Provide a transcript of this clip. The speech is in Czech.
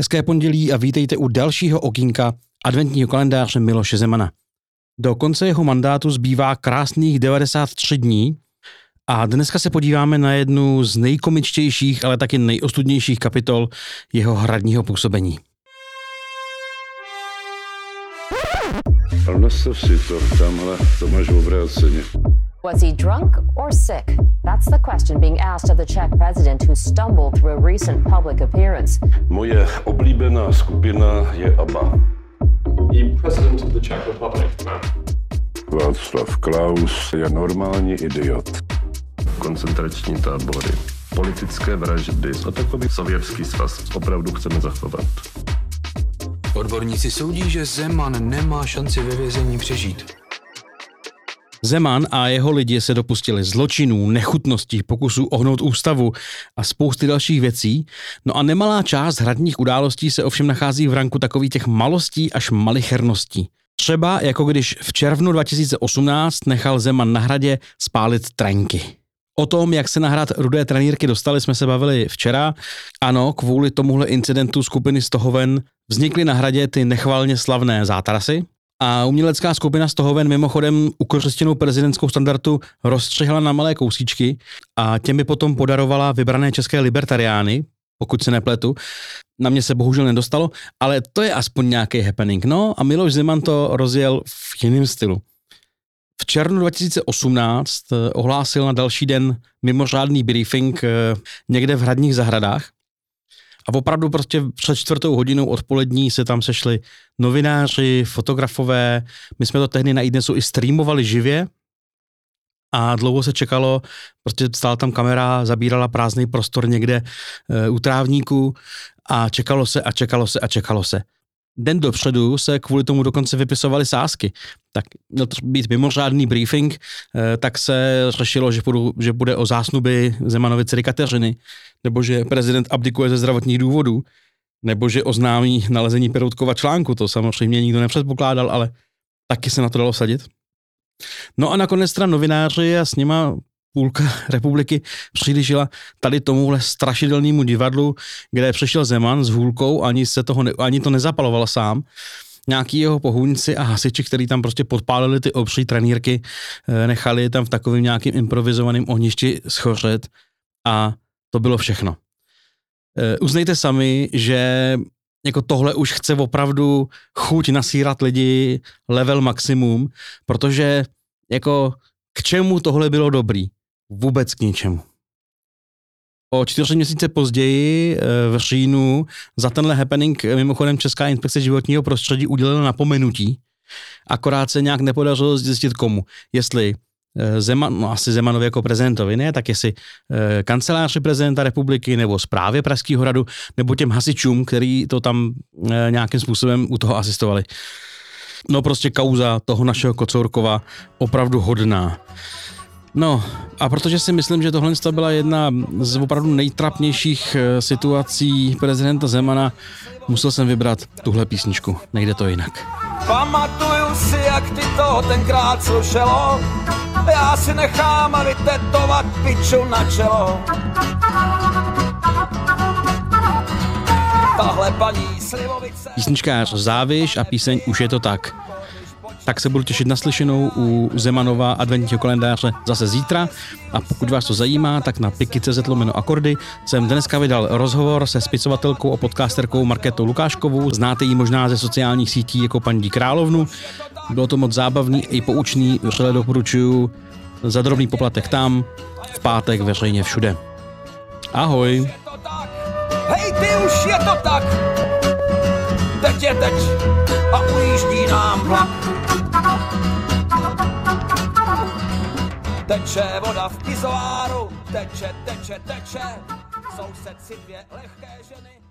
Hezké pondělí a vítejte u dalšího okýnka adventního kalendáře Miloše Zemana. Do konce jeho mandátu zbývá krásných 93 dní a dneska se podíváme na jednu z nejkomičtějších, ale taky nejostudnějších kapitol jeho hradního působení. Ale nastav si to, tamhle, to máš obráceně. Was he drunk or sick? That's the question being asked of the Czech president who stumbled through a recent public appearance. Moje oblíbená skupina je ABBA. the President of the Czech Republic, ma'am. Václav Klaus je normální idiot. koncentrační tábory, politické vraždy a takový sovětský svaz opravdu chceme zachovat. Odborníci soudí, že Zeman nemá šanci ve vězení přežít. Zeman a jeho lidi se dopustili zločinů, nechutností, pokusů ohnout ústavu a spousty dalších věcí. No a nemalá část hradních událostí se ovšem nachází v ranku takových těch malostí až malicherností. Třeba jako když v červnu 2018 nechal Zeman na hradě spálit trenky. O tom, jak se na hrad rudé trenýrky dostali, jsme se bavili včera. Ano, kvůli tomuhle incidentu skupiny Stohoven vznikly na hradě ty nechvalně slavné zátarasy, a umělecká skupina z toho ven mimochodem ukořistěnou prezidentskou standardu rozstřihla na malé kousíčky a těmi potom podarovala vybrané české libertariány, pokud se nepletu. Na mě se bohužel nedostalo, ale to je aspoň nějaký happening. No a Miloš Zeman to rozjel v jiném stylu. V červnu 2018 eh, ohlásil na další den mimořádný briefing eh, někde v hradních zahradách, a opravdu prostě před čtvrtou hodinou odpolední se tam sešli novináři, fotografové. My jsme to tehdy na iDnesu i streamovali živě a dlouho se čekalo, prostě stála tam kamera, zabírala prázdný prostor někde e, u trávníku a čekalo se a čekalo se a čekalo se. Den dopředu se kvůli tomu dokonce vypisovaly sázky. Tak měl to být mimořádný briefing, e, tak se řešilo, že, budu, že bude o zásnuby Zemanovi dcery Kateřiny, nebo že prezident abdikuje ze zdravotních důvodů, nebo že oznámí nalezení Peroutkova článku. To samozřejmě nikdo nepředpokládal, ale taky se na to dalo sadit. No a nakonec teda novináři a s nima půlka republiky přihlížila tady tomuhle strašidelnému divadlu, kde přišel Zeman s hůlkou, ani, se toho ne, ani to nezapaloval sám. Nějaký jeho pohůnci a hasiči, který tam prostě podpálili ty obří trenýrky, eh, nechali je tam v takovém nějakým improvizovaném ohništi schořet a to bylo všechno. E, uznejte sami, že jako tohle už chce opravdu chuť nasírat lidi level maximum, protože jako k čemu tohle bylo dobrý? Vůbec k ničemu. O čtyři měsíce později e, v říjnu za tenhle happening mimochodem Česká inspekce životního prostředí udělala napomenutí, akorát se nějak nepodařilo zjistit komu. Jestli Eh, Zeman, no asi Zemanovi jako prezidentovi, ne, tak jestli e, kanceláři prezidenta republiky nebo zprávě Pražského hradu, nebo těm hasičům, který to tam e, nějakým způsobem u toho asistovali. No prostě kauza toho našeho Kocourkova opravdu hodná. No a protože si myslím, že tohle byla jedna z opravdu nejtrapnějších situací prezidenta Zemana, musel jsem vybrat tuhle písničku. Nejde to jinak. Pamatuju si, jak ty to tenkrát slušelo, já si nechám vytetovat piču na čelo. Tahle paní Slivovice... Písničkář Záviš a píseň Už je to tak tak se budu těšit na slyšenou u Zemanova adventního kalendáře zase zítra. A pokud vás to zajímá, tak na piky.cz lomeno akordy jsem dneska vydal rozhovor se spisovatelkou a podcasterkou Marketou Lukáškovou. Znáte ji možná ze sociálních sítí jako paní Královnu. Bylo to moc zábavný i poučný, vřele doporučuju za drobný poplatek tam, v pátek veřejně všude. Ahoj. Hej, ty už je to tak! Teď je teď a ujíždí nám vlak. Teče voda v pizoáru, teče, teče, teče, soused si dvě lehké ženy